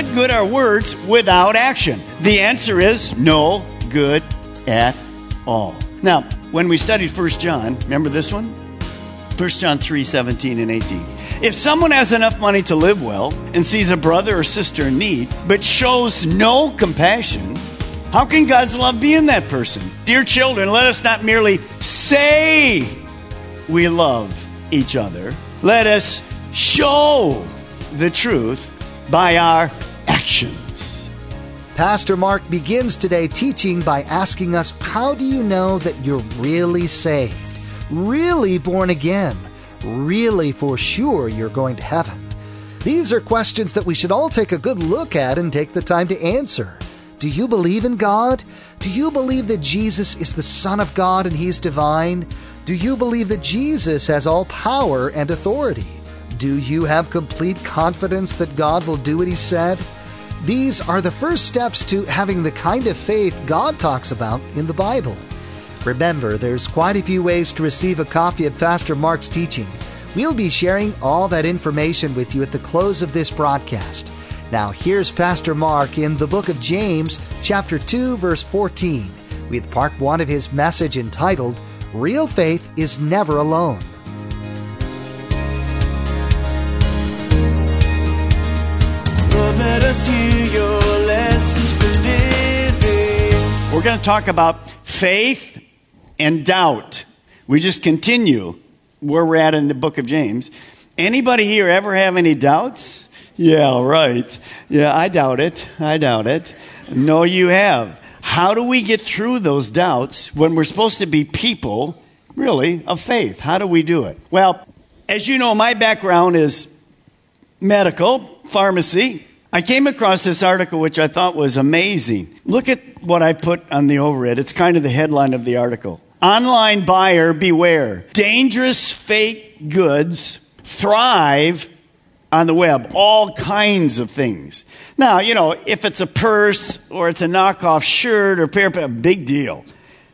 What good are words without action? The answer is no good at all. Now, when we studied 1 John, remember this one? 1 John 3 17 and 18. If someone has enough money to live well and sees a brother or sister in need, but shows no compassion, how can God's love be in that person? Dear children, let us not merely say we love each other, let us show the truth by our actions. Pastor Mark begins today teaching by asking us how do you know that you're really saved, really born again, really for sure you're going to heaven? These are questions that we should all take a good look at and take the time to answer. Do you believe in God? Do you believe that Jesus is the Son of God and He's divine? Do you believe that Jesus has all power and authority? Do you have complete confidence that God will do what He said? These are the first steps to having the kind of faith God talks about in the Bible. Remember, there's quite a few ways to receive a copy of Pastor Mark's teaching. We'll be sharing all that information with you at the close of this broadcast. Now, here's Pastor Mark in the book of James, chapter 2, verse 14, with part 1 of his message entitled, Real Faith is Never Alone. We're going to talk about faith and doubt. We just continue where we're at in the book of James. Anybody here ever have any doubts? Yeah, right. Yeah, I doubt it. I doubt it. No, you have. How do we get through those doubts when we're supposed to be people, really, of faith? How do we do it? Well, as you know, my background is medical, pharmacy. I came across this article which I thought was amazing. Look at what I put on the overhead. It's kind of the headline of the article. Online buyer beware. Dangerous fake goods thrive on the web. All kinds of things. Now, you know, if it's a purse or it's a knockoff shirt or pair, big deal.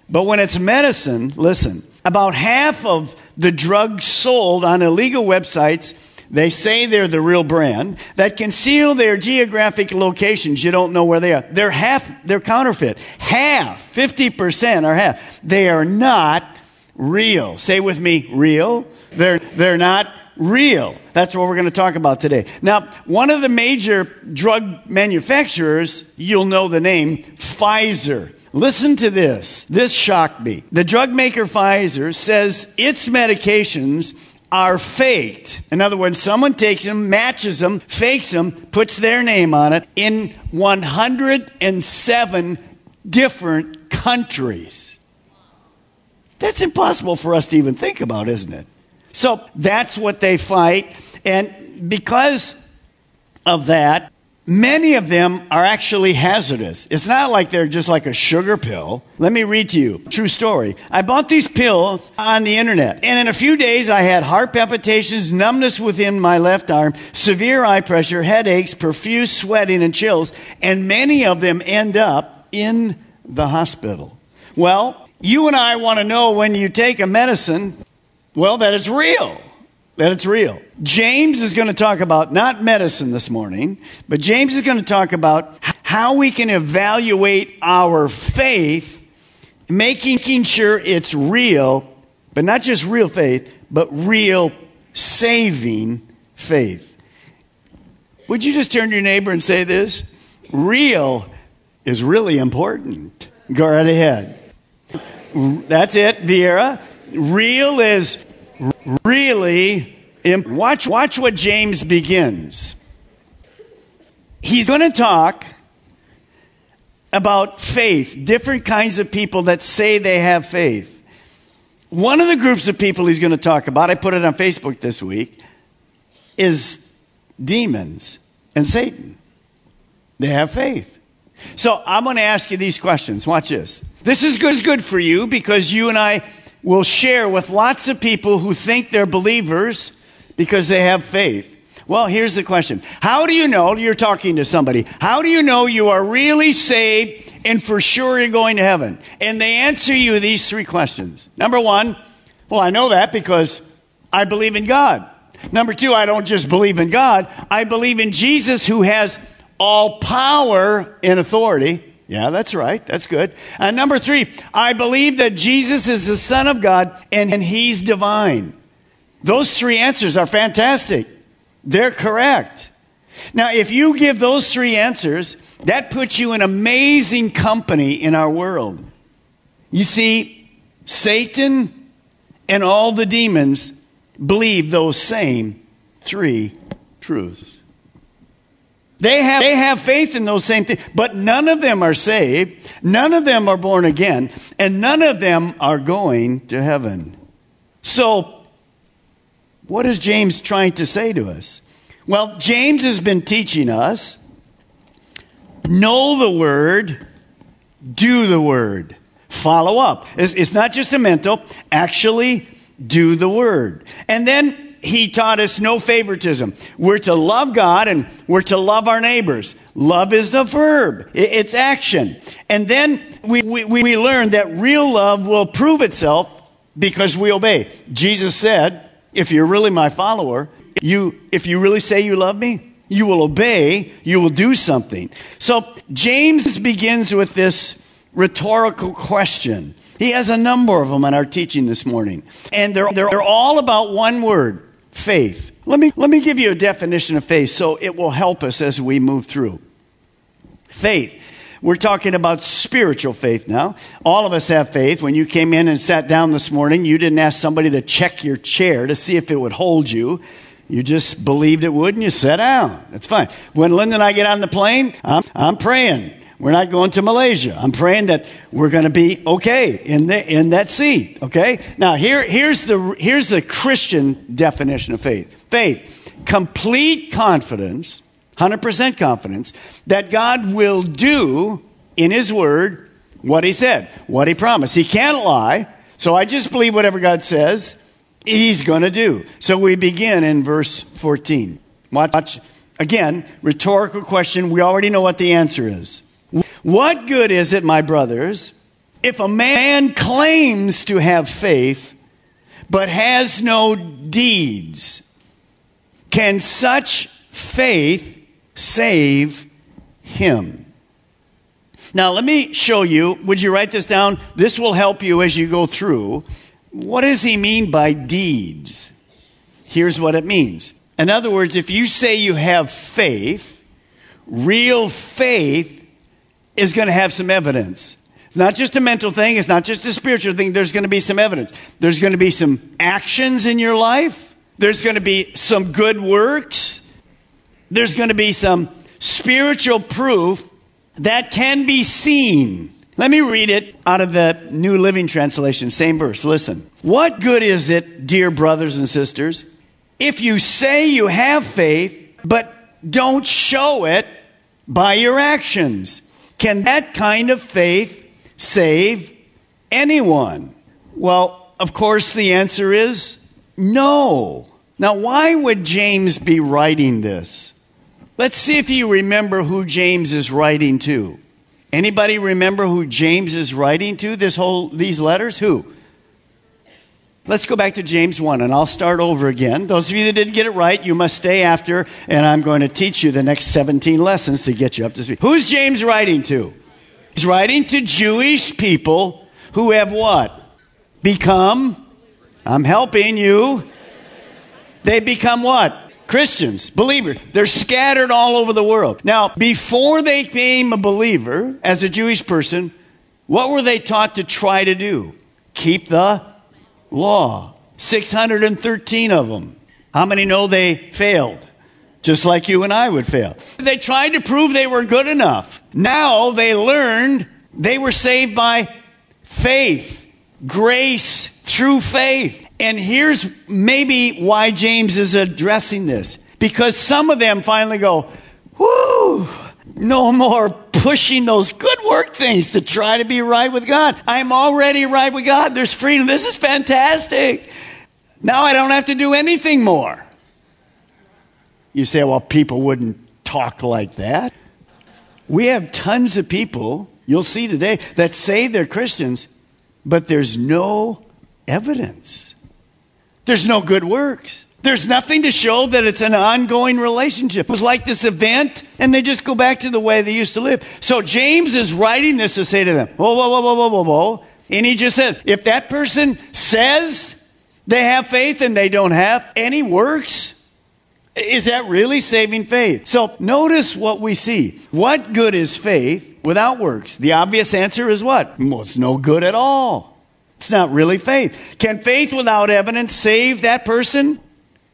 But when it's medicine, listen, about half of the drugs sold on illegal websites they say they're the real brand that conceal their geographic locations. You don't know where they are. They're half, they're counterfeit. Half, 50% are half. They are not real. Say with me, real. They're, they're not real. That's what we're going to talk about today. Now, one of the major drug manufacturers, you'll know the name, Pfizer. Listen to this. This shocked me. The drug maker Pfizer says its medications are faked. In other words, someone takes them, matches them, fakes them, puts their name on it in 107 different countries. That's impossible for us to even think about, isn't it? So that's what they fight. And because of that, many of them are actually hazardous. It's not like they're just like a sugar pill. Let me read to you. True story. I bought these pills on the internet, and in a few days I had heart palpitations, numbness within my left arm, severe eye pressure, headaches, profuse sweating, and chills, and many of them end up in the hospital. Well, you and I want to know when you take a medicine, well, that it's real that it's real. James is going to talk about not medicine this morning, but James is going to talk about how we can evaluate our faith, making sure it's real, but not just real faith, but real saving faith. Would you just turn to your neighbor and say this? Real is really important. Go right ahead. That's it, Viera. Real is really watch watch what James begins. he's going to talk about faith, different kinds of people that say they have faith. One of the groups of people he's going to talk about, I put it on Facebook this week, is demons and Satan. They have faith. So I'm going to ask you these questions. Watch this. This is good, good for you because you and I will share with lots of people who think they're believers because they have faith. Well, here's the question. How do you know you're talking to somebody? How do you know you are really saved and for sure you're going to heaven? And they answer you these three questions. Number one, well, I know that because I believe in God. Number two, I don't just believe in God, I believe in Jesus who has all power and authority. Yeah, that's right. That's good. And number three, I believe that Jesus is the Son of God and, and He's divine. Those three answers are fantastic. They're correct. Now, if you give those three answers, that puts you in amazing company in our world. You see, Satan and all the demons believe those same three truths. They have, they have faith in those same things, but none of them are saved, none of them are born again, and none of them are going to heaven. So, what is James trying to say to us? Well, James has been teaching us know the word, do the word, follow up. It's, it's not just a mental, actually do the word. And then he taught us no favoritism. We're to love God and we're to love our neighbors. Love is a verb, it's action. And then we, we, we learn that real love will prove itself because we obey. Jesus said, if you're really my follower, you, if you really say you love me, you will obey, you will do something. So James begins with this rhetorical question. He has a number of them in our teaching this morning. And they're, they're all about one word faith. Let me, let me give you a definition of faith so it will help us as we move through. Faith. We're talking about spiritual faith now. All of us have faith. When you came in and sat down this morning, you didn't ask somebody to check your chair to see if it would hold you. You just believed it would and you sat down. That's fine. When Linda and I get on the plane, I'm, I'm praying. We're not going to Malaysia. I'm praying that we're going to be okay in, the, in that seat. Okay? Now, here, here's, the, here's the Christian definition of faith faith, complete confidence, 100% confidence, that God will do in His Word what He said, what He promised. He can't lie. So I just believe whatever God says, He's going to do. So we begin in verse 14. Watch, watch. Again, rhetorical question. We already know what the answer is. What good is it, my brothers, if a man claims to have faith but has no deeds? Can such faith save him? Now, let me show you. Would you write this down? This will help you as you go through. What does he mean by deeds? Here's what it means. In other words, if you say you have faith, real faith is going to have some evidence. It's not just a mental thing, it's not just a spiritual thing. There's going to be some evidence. There's going to be some actions in your life, there's going to be some good works, there's going to be some spiritual proof that can be seen. Let me read it out of the New Living Translation, same verse. Listen. What good is it, dear brothers and sisters, if you say you have faith, but don't show it by your actions? Can that kind of faith save anyone? Well, of course, the answer is no. Now, why would James be writing this? Let's see if you remember who James is writing to. Anybody remember who James is writing to this whole these letters? Who? Let's go back to James 1 and I'll start over again. Those of you that didn't get it right, you must stay after and I'm going to teach you the next 17 lessons to get you up to speed. Who's James writing to? He's writing to Jewish people who have what? Become, I'm helping you. They become what? Christians, believers. They're scattered all over the world. Now, before they became a believer as a Jewish person, what were they taught to try to do? Keep the law. 613 of them. How many know they failed just like you and I would fail. They tried to prove they were good enough. Now they learned they were saved by faith, grace through faith. And here's maybe why James is addressing this. Because some of them finally go, whoo, no more pushing those good work things to try to be right with God. I'm already right with God. There's freedom. This is fantastic. Now I don't have to do anything more. You say, well, people wouldn't talk like that. We have tons of people, you'll see today, that say they're Christians, but there's no evidence. There's no good works. There's nothing to show that it's an ongoing relationship. It was like this event, and they just go back to the way they used to live. So James is writing this to say to them, whoa, whoa, whoa, whoa, whoa, whoa, whoa. And he just says, if that person says they have faith and they don't have any works, is that really saving faith? So notice what we see. What good is faith without works? The obvious answer is what? Well, it's no good at all. It's not really faith. Can faith without evidence save that person?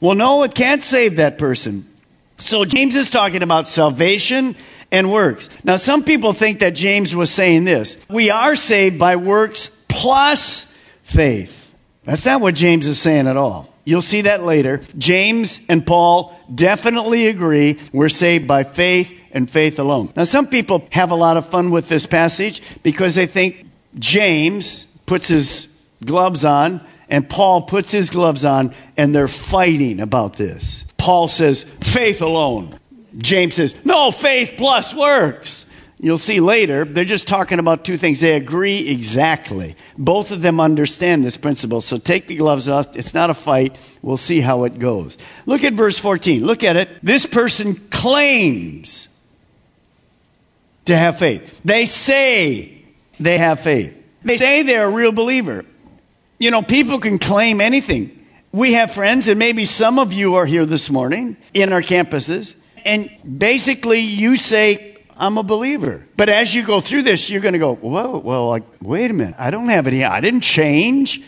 Well, no, it can't save that person. So James is talking about salvation and works. Now, some people think that James was saying this we are saved by works plus faith. That's not what James is saying at all. You'll see that later. James and Paul definitely agree we're saved by faith and faith alone. Now, some people have a lot of fun with this passage because they think James puts his gloves on and Paul puts his gloves on and they're fighting about this. Paul says, faith alone. James says, no, faith plus works. You'll see later, they're just talking about two things. They agree exactly. Both of them understand this principle. So take the gloves off. It's not a fight. We'll see how it goes. Look at verse 14. Look at it. This person claims to have faith. They say they have faith. They say they're a real believer. You know, people can claim anything. We have friends, and maybe some of you are here this morning in our campuses, and basically you say, I'm a believer. But as you go through this, you're going to go, whoa, well, like, wait a minute. I don't have any, I didn't change.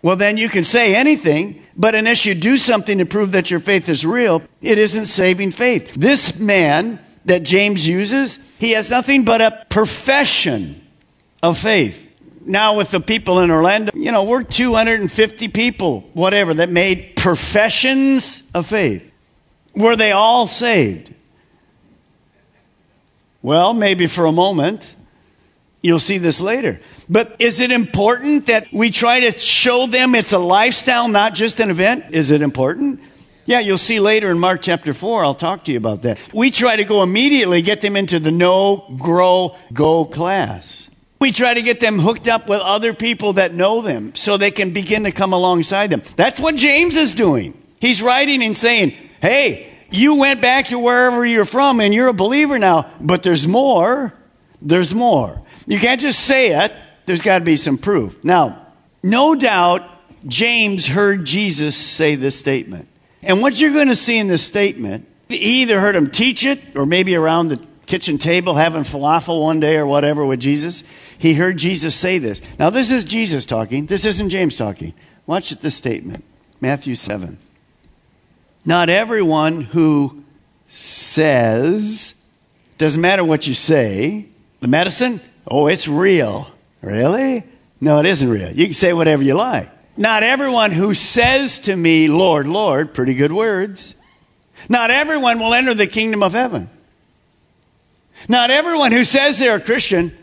Well, then you can say anything, but unless you do something to prove that your faith is real, it isn't saving faith. This man that James uses, he has nothing but a profession of faith. Now, with the people in Orlando, you know, we're 250 people, whatever, that made professions of faith. Were they all saved? Well, maybe for a moment. You'll see this later. But is it important that we try to show them it's a lifestyle, not just an event? Is it important? Yeah, you'll see later in Mark chapter 4, I'll talk to you about that. We try to go immediately get them into the no, grow, go class. We try to get them hooked up with other people that know them so they can begin to come alongside them. That's what James is doing. He's writing and saying, hey, you went back to wherever you're from and you're a believer now, but there's more. There's more. You can't just say it, there's got to be some proof. Now, no doubt James heard Jesus say this statement. And what you're going to see in this statement, he either heard him teach it or maybe around the kitchen table having falafel one day or whatever with Jesus. He heard Jesus say this. Now, this is Jesus talking. This isn't James talking. Watch this statement Matthew 7. Not everyone who says, doesn't matter what you say, the medicine, oh, it's real. Really? No, it isn't real. You can say whatever you like. Not everyone who says to me, Lord, Lord, pretty good words. Not everyone will enter the kingdom of heaven. Not everyone who says they're a Christian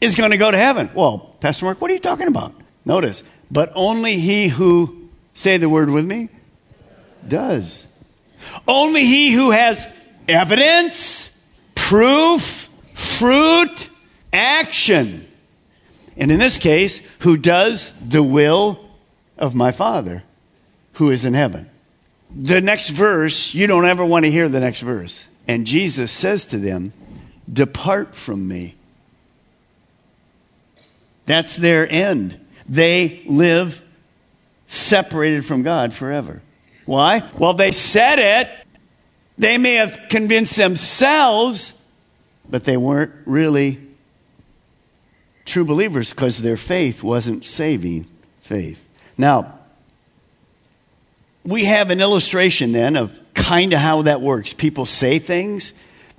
is going to go to heaven. Well, Pastor Mark, what are you talking about? Notice, but only he who, say the word with me, does. Only he who has evidence, proof, fruit, action. And in this case, who does the will of my Father who is in heaven. The next verse, you don't ever want to hear the next verse. And Jesus says to them, Depart from me. That's their end. They live separated from God forever. Why? Well, they said it. They may have convinced themselves, but they weren't really true believers because their faith wasn't saving faith. Now, we have an illustration then of kind of how that works. People say things,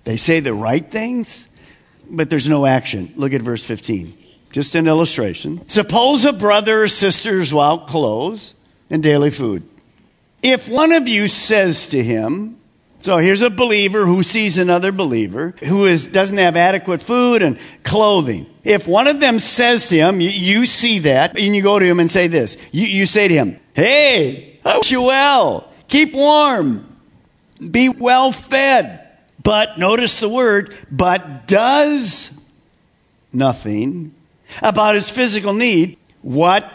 they say the right things, but there's no action. Look at verse 15. Just an illustration. Suppose a brother or sister is without clothes and daily food. If one of you says to him, so here's a believer who sees another believer who is, doesn't have adequate food and clothing. If one of them says to him, you, you see that, and you go to him and say this, you, you say to him, Hey, I wish you well. Keep warm. Be well fed. But notice the word, but does nothing about his physical need. What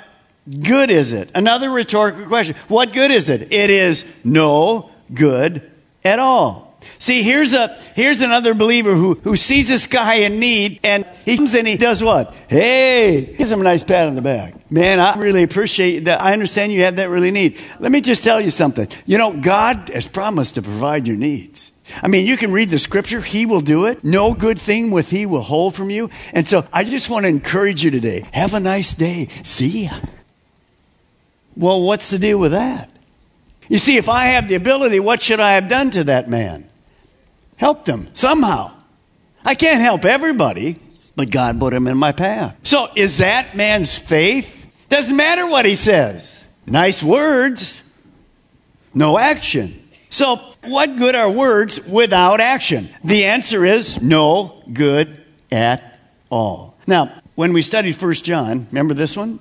good is it? Another rhetorical question. What good is it? It is no good at all. See, here's a here's another believer who, who sees this guy in need and he comes and he does what? Hey, gives him a nice pat on the back. Man, I really appreciate that. I understand you have that really need. Let me just tell you something. You know, God has promised to provide your needs. I mean, you can read the scripture, He will do it. No good thing with He will hold from you. And so I just want to encourage you today. Have a nice day. See ya. Well, what's the deal with that? You see, if I have the ability, what should I have done to that man? Helped him somehow. I can't help everybody, but God put him in my path. So is that man's faith? Doesn't matter what he says. Nice words, no action. So, what good are words without action? The answer is no good at all. Now, when we studied 1 John, remember this one?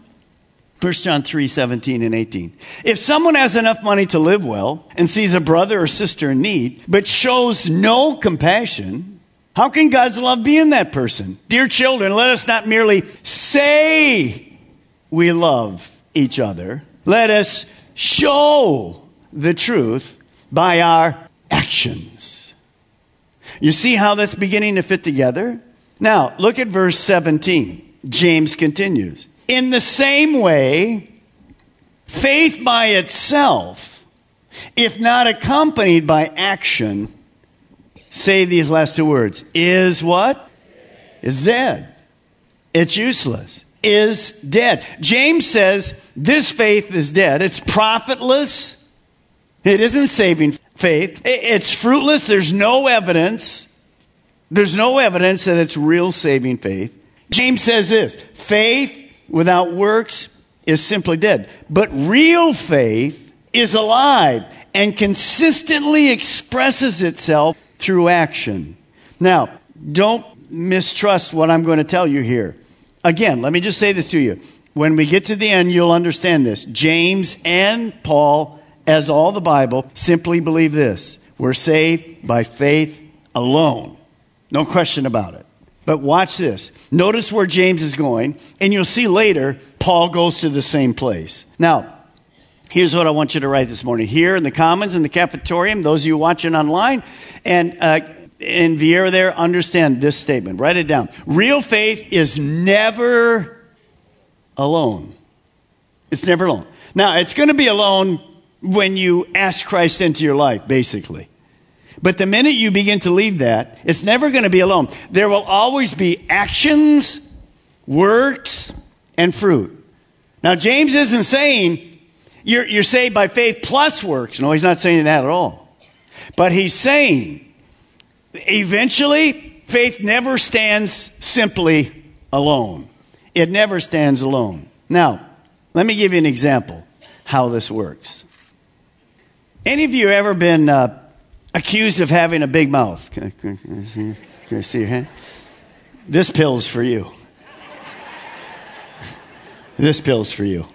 1 John 3 17 and 18. If someone has enough money to live well and sees a brother or sister in need, but shows no compassion, how can God's love be in that person? Dear children, let us not merely say we love each other, let us show the truth by our actions. You see how that's beginning to fit together? Now, look at verse 17. James continues. In the same way, faith by itself, if not accompanied by action, say these last two words, is what? Is dead. It's useless. Is dead. James says this faith is dead. It's profitless it isn't saving faith. It's fruitless. There's no evidence. There's no evidence that it's real saving faith. James says this faith without works is simply dead. But real faith is alive and consistently expresses itself through action. Now, don't mistrust what I'm going to tell you here. Again, let me just say this to you. When we get to the end, you'll understand this. James and Paul as all the Bible, simply believe this we're saved by faith alone. No question about it. But watch this. Notice where James is going, and you'll see later Paul goes to the same place. Now, here's what I want you to write this morning. Here in the Commons, in the cafetorium, those of you watching online, and uh, in Viera there, understand this statement. Write it down. Real faith is never alone. It's never alone. Now, it's going to be alone when you ask Christ into your life, basically. But the minute you begin to leave that, it's never going to be alone. There will always be actions, works, and fruit. Now, James isn't saying you're, you're saved by faith plus works. No, he's not saying that at all. But he's saying eventually, faith never stands simply alone. It never stands alone. Now, let me give you an example how this works. Any of you ever been uh, accused of having a big mouth? Can I, see, can I see your hand? This pill's for you. this pill's for you.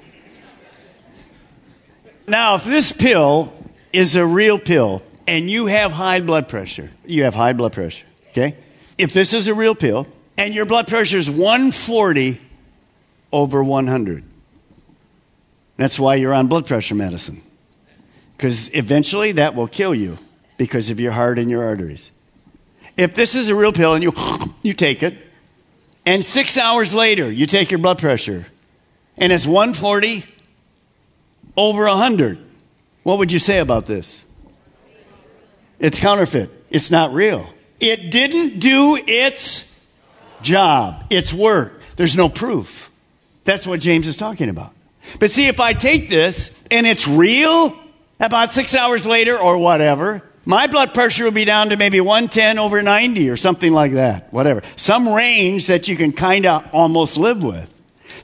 Now, if this pill is a real pill and you have high blood pressure, you have high blood pressure, okay? If this is a real pill and your blood pressure is 140 over 100, that's why you're on blood pressure medicine because eventually that will kill you because of your heart and your arteries. If this is a real pill and you, you take it, and six hours later you take your blood pressure and it's 140 over 100, what would you say about this? It's counterfeit. It's not real. It didn't do its job, its work. There's no proof. That's what James is talking about. But see, if I take this and it's real, About six hours later or whatever, my blood pressure will be down to maybe 110 over 90 or something like that, whatever. Some range that you can kind of almost live with.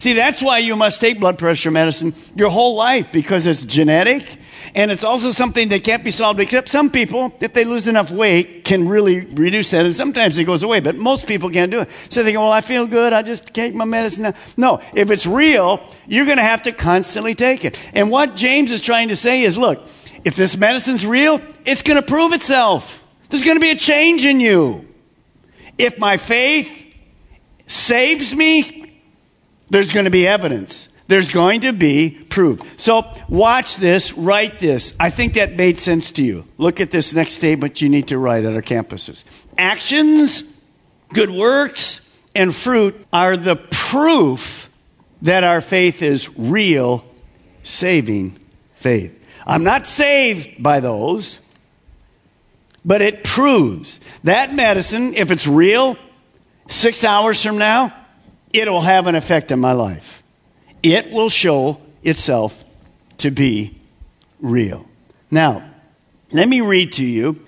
See, that's why you must take blood pressure medicine your whole life because it's genetic and it's also something that can't be solved, except some people, if they lose enough weight, can really reduce that. And sometimes it goes away, but most people can't do it. So they go, well, I feel good. I just take my medicine. No, if it's real, you're going to have to constantly take it. And what James is trying to say is, look, if this medicine's real, it's going to prove itself. There's going to be a change in you. If my faith saves me, there's going to be evidence. There's going to be proof. So watch this, write this. I think that made sense to you. Look at this next statement you need to write at our campuses. Actions, good works, and fruit are the proof that our faith is real, saving faith. I'm not saved by those, but it proves that medicine, if it's real, six hours from now, it'll have an effect on my life it will show itself to be real. Now, let me read to you.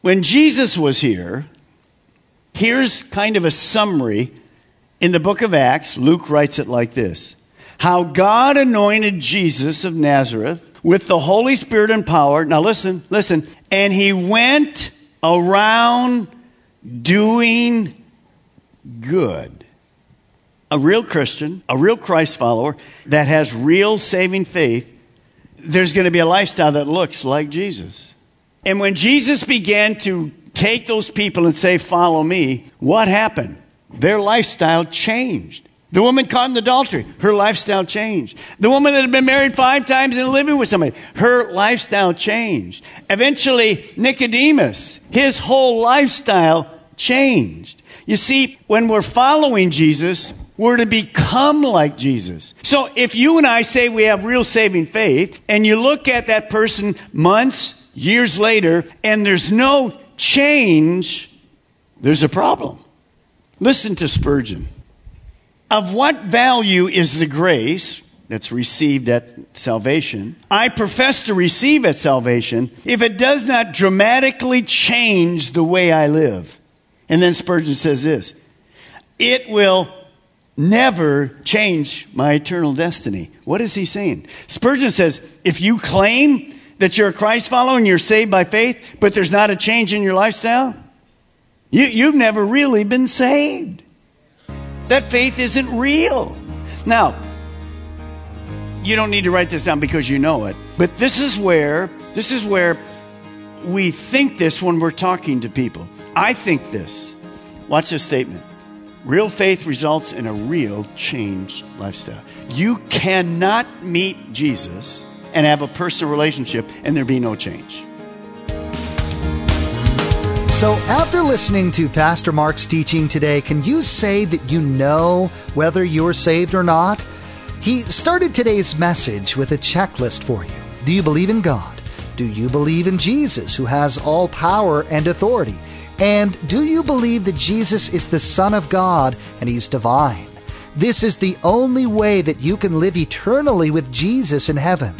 When Jesus was here, here's kind of a summary in the book of Acts. Luke writes it like this How God anointed Jesus of Nazareth with the Holy Spirit and power. Now, listen, listen. And he went around doing good a real Christian, a real Christ follower that has real saving faith, there's going to be a lifestyle that looks like Jesus. And when Jesus began to take those people and say, Follow me, what happened? Their lifestyle changed. The woman caught in adultery, her lifestyle changed. The woman that had been married five times and living with somebody, her lifestyle changed. Eventually, Nicodemus, his whole lifestyle changed. You see, when we're following Jesus, we're to become like Jesus. So if you and I say we have real saving faith, and you look at that person months, years later, and there's no change, there's a problem. Listen to Spurgeon. Of what value is the grace that's received at salvation? I profess to receive at salvation if it does not dramatically change the way I live. And then Spurgeon says this it will never change my eternal destiny. What is he saying? Spurgeon says if you claim that you're a Christ follower and you're saved by faith, but there's not a change in your lifestyle, you, you've never really been saved. That faith isn't real. Now, you don't need to write this down because you know it, but this is where this is where we think this when we're talking to people. I think this. Watch this statement. Real faith results in a real changed lifestyle. You cannot meet Jesus and have a personal relationship and there be no change. So, after listening to Pastor Mark's teaching today, can you say that you know whether you're saved or not? He started today's message with a checklist for you. Do you believe in God? Do you believe in Jesus, who has all power and authority? And do you believe that Jesus is the Son of God and He's divine? This is the only way that you can live eternally with Jesus in heaven.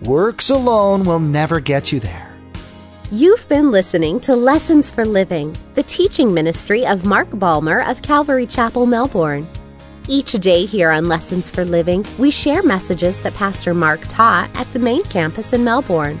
Works alone will never get you there. You've been listening to Lessons for Living, the teaching ministry of Mark Balmer of Calvary Chapel, Melbourne. Each day here on Lessons for Living, we share messages that Pastor Mark taught at the main campus in Melbourne.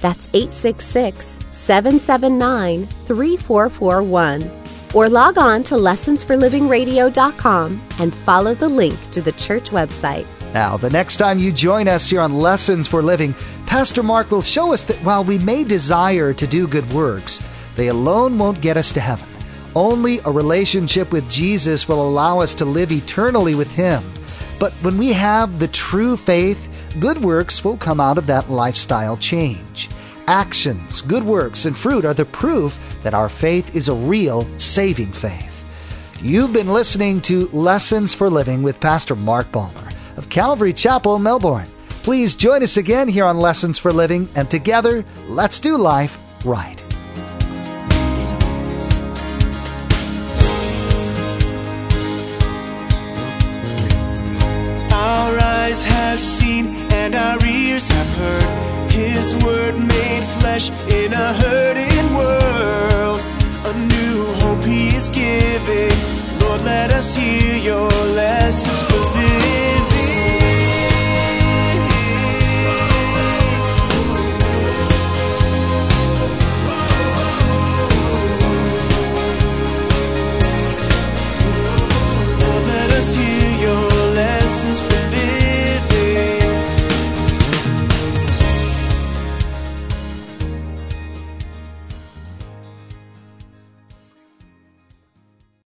that's 866 779 3441. Or log on to lessonsforlivingradio.com and follow the link to the church website. Now, the next time you join us here on Lessons for Living, Pastor Mark will show us that while we may desire to do good works, they alone won't get us to heaven. Only a relationship with Jesus will allow us to live eternally with Him. But when we have the true faith, Good works will come out of that lifestyle change. Actions, good works, and fruit are the proof that our faith is a real saving faith. You've been listening to Lessons for Living with Pastor Mark Balmer of Calvary Chapel, Melbourne. Please join us again here on Lessons for Living, and together, let's do life right. eyes have seen and our ears have heard His word made flesh in a hurting world. A new hope He is giving. Lord, let us hear your lessons for this.